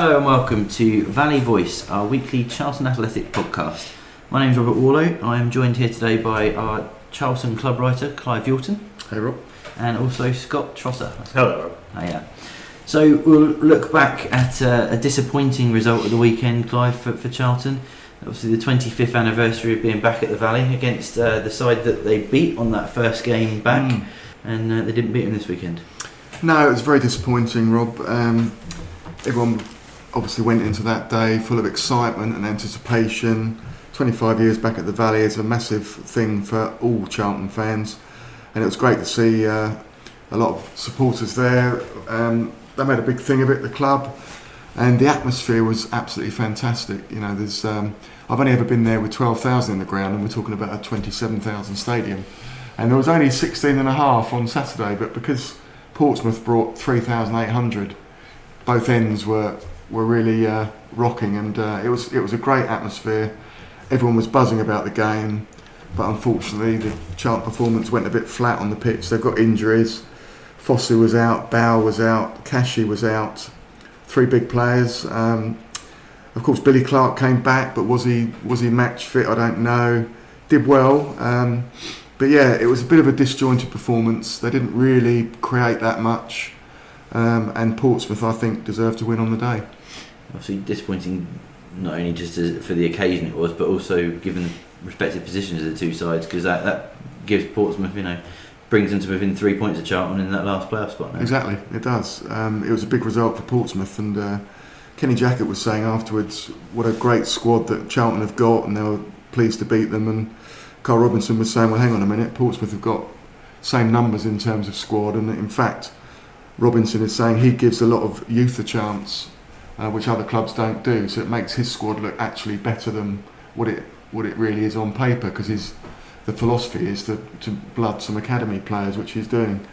Hello and welcome to Valley Voice, our weekly Charlton Athletic podcast. My name is Robert Warlow. I am joined here today by our Charlton club writer Clive Yorton Hey Rob. and also Scott Trosser. Hello Rob. Hiya. So we'll look back at uh, a disappointing result of the weekend, Clive, for, for Charlton. Obviously, the 25th anniversary of being back at the Valley against uh, the side that they beat on that first game back, Mm. and uh, they didn't beat them this weekend. No, it was very disappointing, Rob. Um, everyone obviously went into that day full of excitement and anticipation. 25 years back at the Valley is a massive thing for all Charlton fans, and it was great to see uh, a lot of supporters there. Um, they made a big thing of it, the club, and the atmosphere was absolutely fantastic. You know, there's um, I've only ever been there with 12,000 in the ground, and we're talking about a 27,000 stadium. And there was only 16 and a half on Saturday, but because Portsmouth brought 3,800, both ends were were really uh, rocking, and uh, it was it was a great atmosphere. Everyone was buzzing about the game, but unfortunately the chant performance went a bit flat on the pitch. They've got injuries. Fosu was out, Bow was out, Kashi was out. Three big players. Um, of course, Billy Clarke came back, but was he was he match fit? I don't know. Did well, um, but yeah, it was a bit of a disjointed performance. They didn't really create that much, um, and Portsmouth, I think, deserved to win on the day. Obviously, disappointing not only just as, for the occasion it was, but also given the respective positions of the two sides, because that, that gives Portsmouth, you know, brings them to within three points of Charlton in that last playoff spot. Now. Exactly, it does. Um, it was a big result for Portsmouth, and uh, Kenny Jackett was saying afterwards what a great squad that Charlton have got, and they were pleased to beat them. And Karl Robinson was saying, "Well, hang on a minute, Portsmouth have got same numbers in terms of squad, and in fact, Robinson is saying he gives a lot of youth a chance, uh, which other clubs don't do. So it makes his squad look actually better than what it what it really is on paper, because his the philosophy is to, to blood some academy players, which he's doing."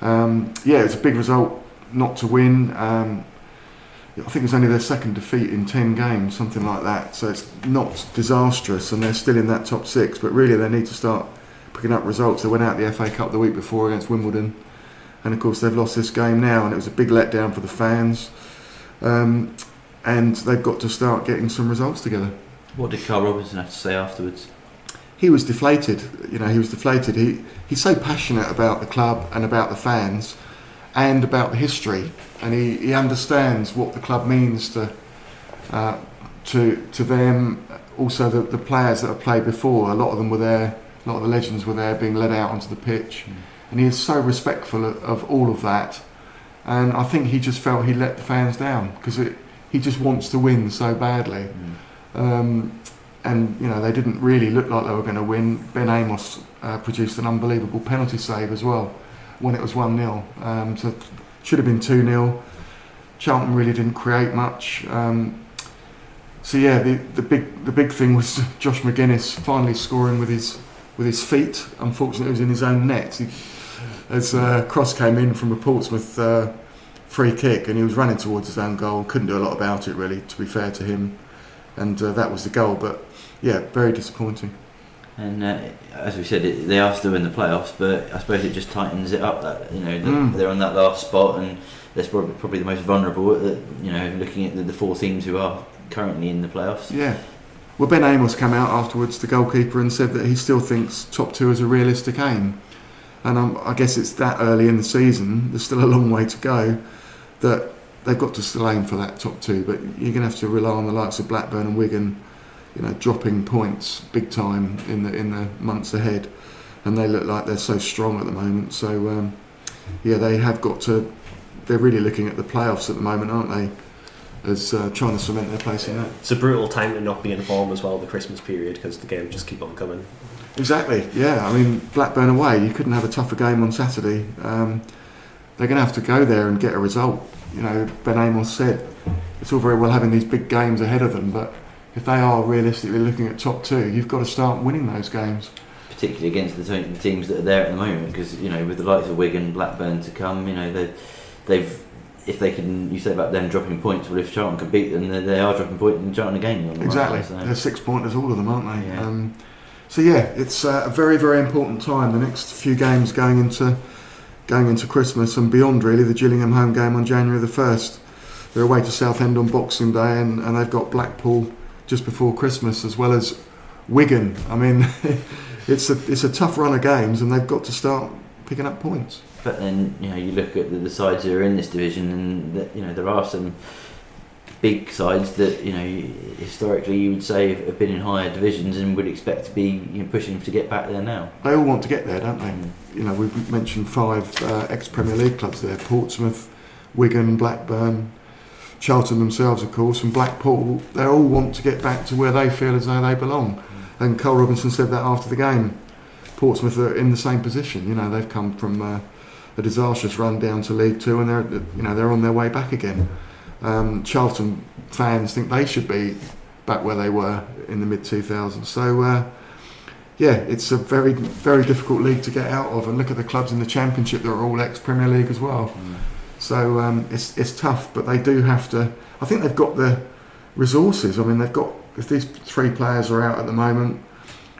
Um, yeah, it's a big result not to win. Um, I think it's only their second defeat in 10 games, something like that. So it's not disastrous, and they're still in that top six. But really, they need to start picking up results. They went out the FA Cup the week before against Wimbledon, and of course, they've lost this game now, and it was a big letdown for the fans. Um, and they've got to start getting some results together. What did Karl Robinson have to say afterwards? he was deflated. You know, he was deflated. He he's so passionate about the club and about the fans, and about the history, and he, he understands what the club means to uh, to to them. Also, the, the players that have played before. A lot of them were there. A lot of the legends were there, being led out onto the pitch, and he is so respectful of, of all of that. And I think he just felt he let the fans down because he just wants to win so badly. Um, and you know they didn't really look like they were going to win. Ben Amos uh, produced an unbelievable penalty save as well when it was one 0 um, So should have been two 0 Charlton really didn't create much. Um, so yeah, the, the big the big thing was Josh Magennis finally scoring with his with his feet. Unfortunately, it was in his own net. He, as uh, cross came in from a Portsmouth uh, free kick, and he was running towards his own goal. Couldn't do a lot about it, really. To be fair to him, and uh, that was the goal. But yeah, very disappointing. And uh, as we said, it, they are still in the playoffs, but I suppose it just tightens it up. That you know the, Mm. they're on that last spot, and they're probably, probably the most vulnerable. The, you know, looking at the, the four teams who are currently in the playoffs. Yeah. Well, Ben Amos came out afterwards, the goalkeeper, and said that he still thinks top two is a realistic aim. And um, I guess it's that early in the season, there's still a long way to go, that they've got to still aim for that top two. But you're going to have to rely on the likes of Blackburn and Wigan you know, dropping points big time in the in the months ahead, and they look like they're so strong at the moment. So um, yeah, they have got to. They're really looking at the playoffs at the moment, aren't they? As uh, trying to cement their place in that. It's a brutal time to not be in form as well, the Christmas period, because the games just keep on coming. Exactly. Yeah. I mean, Blackburn away, you couldn't have a tougher game on Saturday. Um, they're going to have to go there and get a result. You know, Ben Amos said it's all very well having these big games ahead of them, but if they are realistically looking at top two, you've got to start winning those games. particularly against the teams that are there at the moment. Because you know, with the likes of Wigan, Blackburn to come, you know, they, they've if they can, you say about them dropping points. Well, if Charlton can beat them, they, they are dropping points and Charlton on. Exactly. they? So- They're six pointers, all of them, aren't they? Yeah. Um, so yeah, it's uh, a very, very important time. The next few games going into going into Christmas and beyond. Really, the Gillingham home game on January the first. They're away to Southend on Boxing Day, and, and they've got Blackpool just before Christmas, as well as Wigan. I mean, it's a it's a tough run of games, and they've got to start picking up points. But then you know you look at the, the sides who are in this division, and that, you know there are some big sides that you know historically you would say have, been in higher divisions and would expect to be you know, pushing to get back there now. They all want to get there, don't they? Mm. you know, we've mentioned five uh, ex-Premier League clubs there: Portsmouth, Wigan, Blackburn, Charlton themselves, of course, and Blackpool. They all want to get back to where they feel as though they belong. And Karl Robinson said that after the game. Portsmouth are in the same position. You know, they've come from uh, a disastrous run down to League Two, and they're you know they're on their way back again. Um, Charlton fans think they should be back where they were in the mid 2000s. So. Uh, yeah, it's a very, very difficult league to get out of. And look at the clubs in the Championship that are all ex Premier League as well. So um, it's it's tough, but they do have to. I think they've got the resources. I mean, they've got if these three players are out at the moment,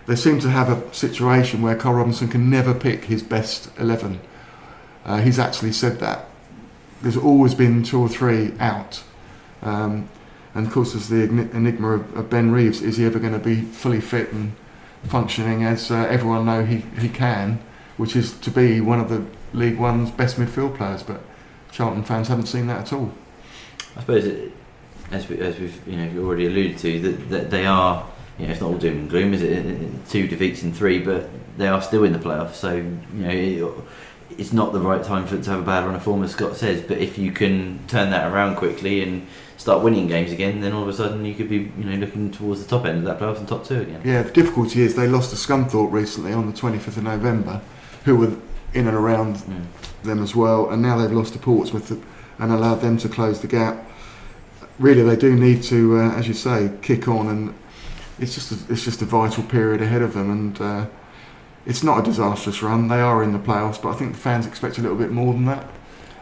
they seem to have a situation where Karl Robinson can never pick his best eleven. Uh, he's actually said that. There's always been two or three out. Um, and of course, there's the enigma of, of Ben Reeves. Is he ever going to be fully fit and functioning as uh, everyone know he, he can, which is to be one of the League One's best midfield players. But Charlton fans haven't seen that at all. I suppose, it, as, we, as we've you know already alluded to, that, that they are. You know, it's not all doom and gloom, is it? Two defeats in three, but they are still in the playoffs. So you know, it's not the right time for it to have a bad run of form, as Scott says. But if you can turn that around quickly and start winning games again, then all of a sudden you could be you know looking towards the top end of that playoffs and top two again. Yeah, the difficulty is they lost to Scunthorpe recently on the 25th of November, who were in and around Mm. them as well, and now they've lost to Portsmouth and allowed them to close the gap. Really, they do need to, uh, as you say, kick on, and it's just a, it's just a vital period ahead of them. And uh, it's not a disastrous run; they are in the playoffs, but I think the fans expect a little bit more than that.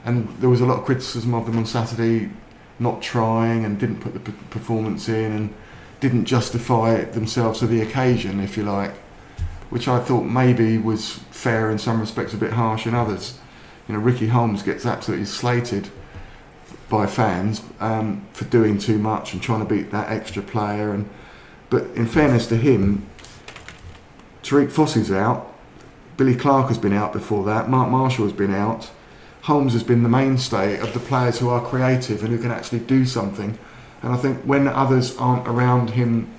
And there was a lot of criticism of them on Saturday, not trying and didn't put the p- performance in, and didn't justify themselves to the occasion, if you like, which I thought maybe was fair in some respects, a bit harsh in others. You know, Ricky Holmes gets absolutely slated by fans um, for doing too much and trying to beat that extra player. And but in fairness to him, Tariq Fosu's out. Billy Clarke has been out before that. Mark Marshall has been out. Holmes has been the mainstay of the players who are creative and who can actually do something. And I think when others aren't around him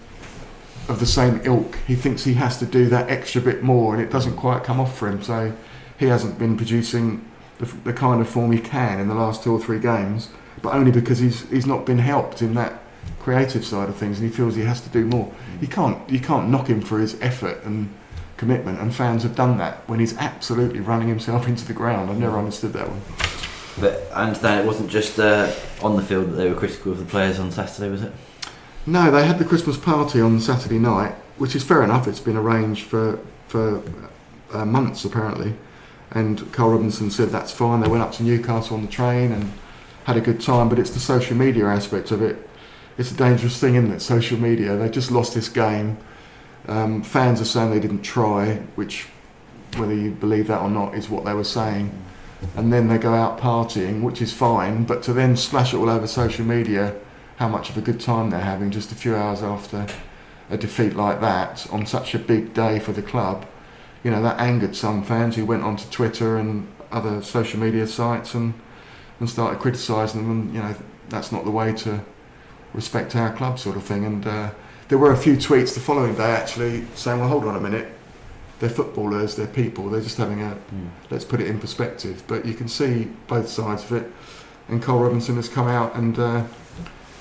of the same ilk, he thinks he has to do that extra bit more, and it doesn't quite come off for him. So he hasn't been producing the, the kind of form he can in the last two or three games, but only because he's he's not been helped in that creative side of things, and he feels he has to do more. You can't you can't knock him for his effort and commitment, and fans have done that when he's absolutely running himself into the ground. I've never understood that one. But I understand it wasn't just uh, on the field that they were critical of the players on Saturday, was it? No, they had the Christmas party on Saturday night, which is fair enough. It's been arranged for for uh, months apparently, and Karl Robinson said that's fine. They went up to Newcastle on the train and had a good time. But it's the social media aspect of it. It's a dangerous thing, isn't it? Social media. They just lost this game. Um, fans are saying they didn't try, which, whether you believe that or not, is what they were saying. And then they go out partying, which is fine. But to then splash it all over social media how much of a good time they're having just a few hours after a defeat like that on such a big day for the club. You know, that angered some fans who went onto Twitter and other social media sites and, and started criticising them. And, you know, that's not the way to respect our club, sort of thing. And uh, there were a few tweets the following day actually saying, "Well, hold on a minute, they're footballers, they're people, they're just having a Mm. let's put it in perspective." But you can see both sides of it, and Karl Robinson has come out and uh,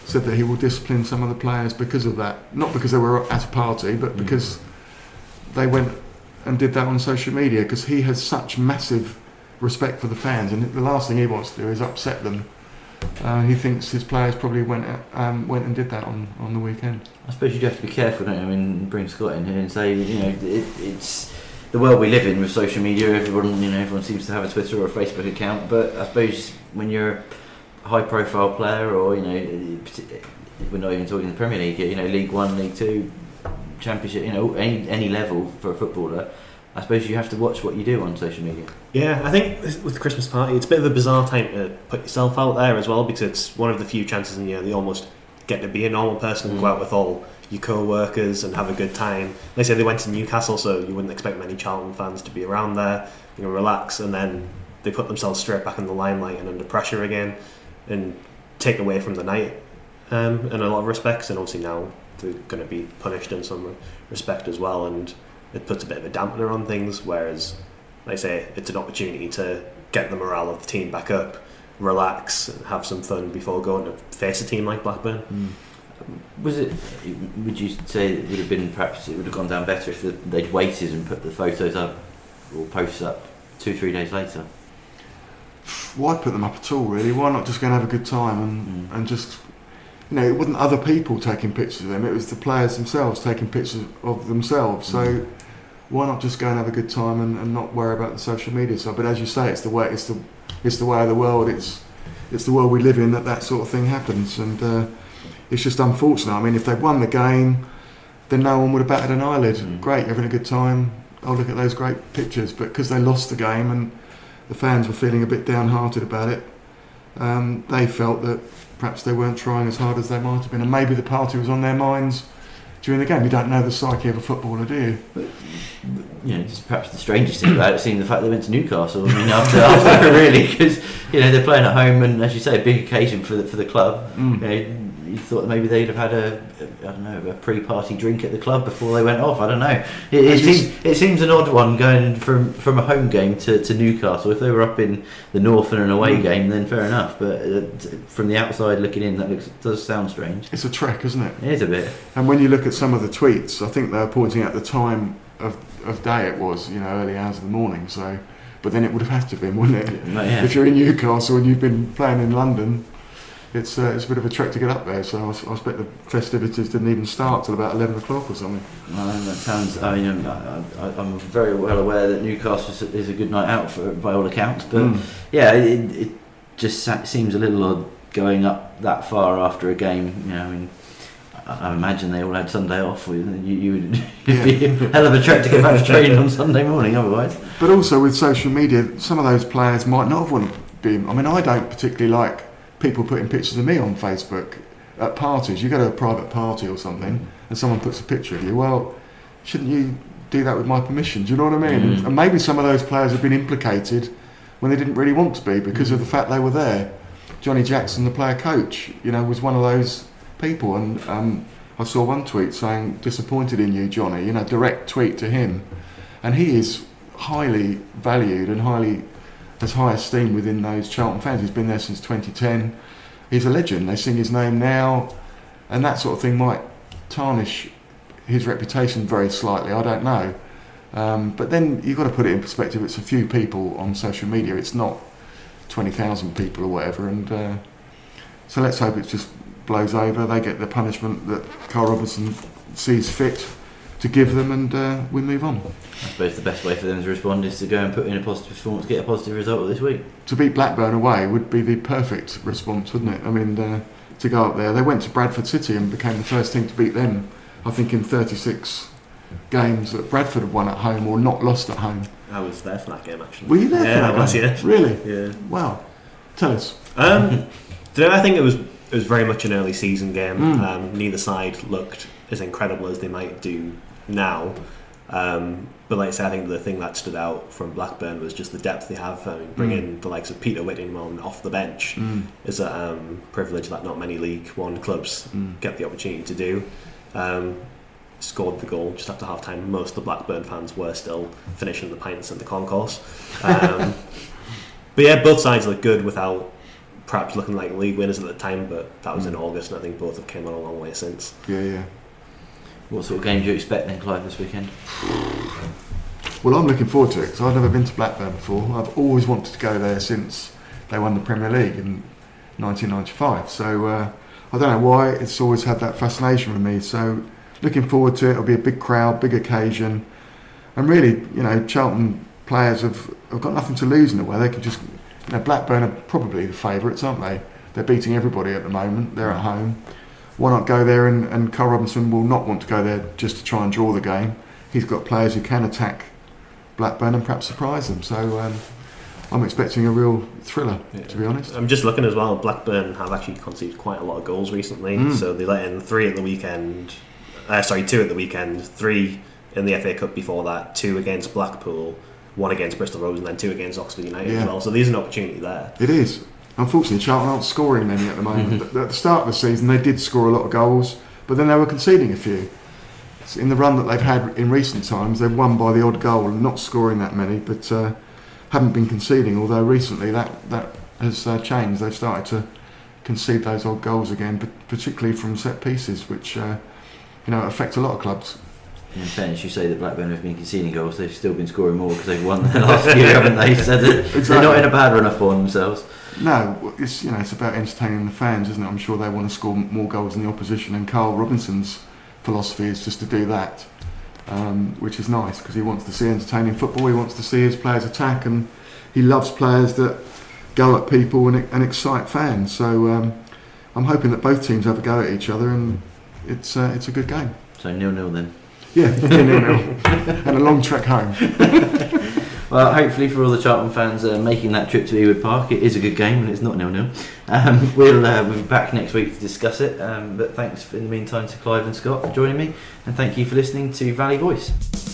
said that he will discipline some of the players because of that, not because they were at a party, but Mm. because they went and did that on social media because he has such massive respect for the fans, and the last thing he wants to do is upset them. Uh, he thinks his players probably went um, went and did that on, on the weekend. I suppose you have to be careful, don't you? I mean, bring Scott in here and say, you know, it, it's the world we live in with social media. Everyone, you know, everyone seems to have a Twitter or a Facebook account. But I suppose when you're a high-profile player, or you know, we're not even talking the Premier League, you know, League One, League Two, Championship, you know, any any level for a footballer. I suppose you have to watch what you do on social media. Yeah, I think with the Christmas party, it's a bit of a bizarre time to put yourself out there as well because it's one of the few chances in the year that you almost get to be a normal person and Mm. go out with all your co-workers and have a good time. They say they went to Newcastle, so you wouldn't expect many Charlton fans to be around there. You know, relax, and then they put themselves straight back in the limelight and under pressure again, and take away from the night um, in a lot of respects. And obviously now they're going to be punished in some respect as well, and it puts a bit of a dampener on things. Whereas, like I say, it's an opportunity to get the morale of the team back up, relax, and have some fun before going to face a team like Blackburn. Was it? Would you say it would have been perhaps it would have gone down better if they'd waited and put the photos up or posts up two three days later? Why put them up at all, really? Why not just go and have a good time and, Mm. and just, you know, it wasn't other people taking pictures of them, it was the players themselves taking pictures of themselves. So Mm. Why not just go and have a good time and, and not worry about the social media side? But as you say, it's the way, it's the, it's the way of the world. It's, it's the world we live in that that sort of thing happens, and uh, it's just unfortunate. I mean, if they'd won the game, then no one would have batted an eyelid. Mm. Great, having a good time. Oh, look at those great pictures. But because they lost the game and the fans were feeling a bit downhearted about it, um, they felt that perhaps they weren't trying as hard as they might have been, and maybe the party was on their minds during the game. You don't know the psyche of a footballer, do you? You know, just perhaps the strangest thing about it seemed the fact they went to Newcastle. I mean, after, after really, because you know they're playing at home, and as you say, a big occasion for the for the club. Mm. You know, you thought maybe they'd have had a, a I don't know a pre-party drink at the club before they went off. I don't know. It, it seems it seems an odd one going from from a home game to, to Newcastle. If they were up in the north and an away Mm. game, then fair enough. But uh, from the outside looking in, that looks does sound strange. It's a trek, isn't it? It is a bit. And when you look at some of the tweets, I think they were pointing out the time of, of day it was, you know, early hours of the morning. So, but then it would have had to have been, wouldn't it? But yeah. If you're in Newcastle and you've been playing in London, it's uh, it's a bit of a trek to get up there. So I expect the festivities didn't even start till about eleven o'clock or something. Well, that sounds. I mean, I'm, I, I- I'm very well aware that Newcastle is a, is a good night out for by all accounts, but Mm. yeah, it, it just seems a little odd going up that far after a game. You know, I mean, I, I imagine they all had Sunday off. You, you would it'd be a hell of a trek to get back to training on Sunday morning. Otherwise, But also with social media, some of those players might not have wanted to be. I mean, I don't particularly like people putting pictures of me on Facebook at parties. You go to a private party or something, and someone puts a picture of you. Well, shouldn't you do that with my permission? Do you know what I mean? Mm. And maybe some of those players have been implicated when they didn't really want to be because of Mm. the fact they were there. Johnny Jackson, the player coach, you know, was one of those people, and um, I saw one tweet saying disappointed in you, Johnny. You know, direct tweet to him, and he is highly valued and highly has high esteem within those Charlton fans. He's been there since 2010. He's a legend. They sing his name now, and that sort of thing might tarnish his reputation very slightly. I don't know. Um, but then you've got to put it in perspective. It's a few people on social media. It's not 20,000 people or whatever. And uh, so let's hope it just blows over. They get the punishment that Karl Robinson sees fit to give them, and uh, we move on. I suppose the best way for them to respond is to go and put in a positive performance, get a positive result this week. to beat Blackburn away would be the perfect response, wouldn't it? I mean, uh, to go up there, they went to Bradford City and became the first team to beat them. I think in 36 games that Bradford had won at home or not lost at home. I was there for that game actually. Were you there yeah, for that? I was, game? yeah. Really? Yeah. Wow. Tell us. Um, do you know, I think it was it was very much an early season game. Mm. Um, neither side looked as incredible as they might do now. Um, but like I said, I think the thing that stood out from Blackburn was just the depth they have. I mean, bringing the likes of Peter Whittingham off the bench Mm. is a um, privilege that not many League One clubs Mm. get the opportunity to do. um, scored the goal just after half time. Most of the Blackburn fans were still finishing the pints in the concourse. Um, but yeah, both sides look good without perhaps looking like league winners at the time, but that was in August, and I think both have came on a long way since. Yeah, yeah. What sort of game do you expect then, Clive, this weekend? Well, I'm looking forward to it because I've never been to Blackburn before. I've always wanted to go there since they won the Premier League in 1995. So uh, I don't know why it's always had that fascination with me. So looking forward to it. It'll be a big crowd, big occasion, and really, you know, Charlton players have, have got nothing to lose in a way. They can just, you know, Blackburn are probably the favourites, aren't they? They're beating everybody at the moment. They're at home. Why not go there? And, and Karl Robinson will not want to go there just to try and draw the game. He's got players who can attack Blackburn and perhaps surprise them. So um, I'm expecting a real thriller, Yeah. to be honest. I'm just looking as well. Blackburn have actually conceded quite a lot of goals recently. Mm. So they let in three at the weekend. Uh, sorry, two at the weekend. Three in the FA Cup before that. Two against Blackpool. One against Bristol Rovers, and then two against Oxford United Yeah. as well. So there's an opportunity there. It is. Unfortunately, Charlton aren't scoring many at the moment. At the start of the season, they did score a lot of goals, but then they were conceding a few. In the run that they've had in recent times, they've won by the odd goal and not scoring that many, but uh, haven't been conceding. Although recently that that has uh, changed. They've started to concede those odd goals again, but particularly from set pieces, which uh, you know affect a lot of clubs. In fairness, you say that Blackburn have been conceding goals, they've still been scoring more because they've won the last few, haven't they? So they're, they're not in a bad run of form themselves. No, it's you know it's about entertaining the fans, isn't it? I'm sure they want to score more goals than the opposition, and Karl Robinson's philosophy is just to do that, um, which is nice because he wants to see entertaining football. He wants to see his players attack, and he loves players that go at people and, and excite fans. So um, I'm hoping that both teams have a go at each other, and it's uh, it's a good game. So nil nil then. Yeah, nil-nil. and a long trek home. Well, hopefully for all the Charlton fans uh, making that trip to Ewood Park, it is a good game and it's not nil nil. Um, we'll, uh, be back next week to discuss it. Um, but thanks in the meantime to Clive and Scott for joining me, and thank you for listening to Valley Voice.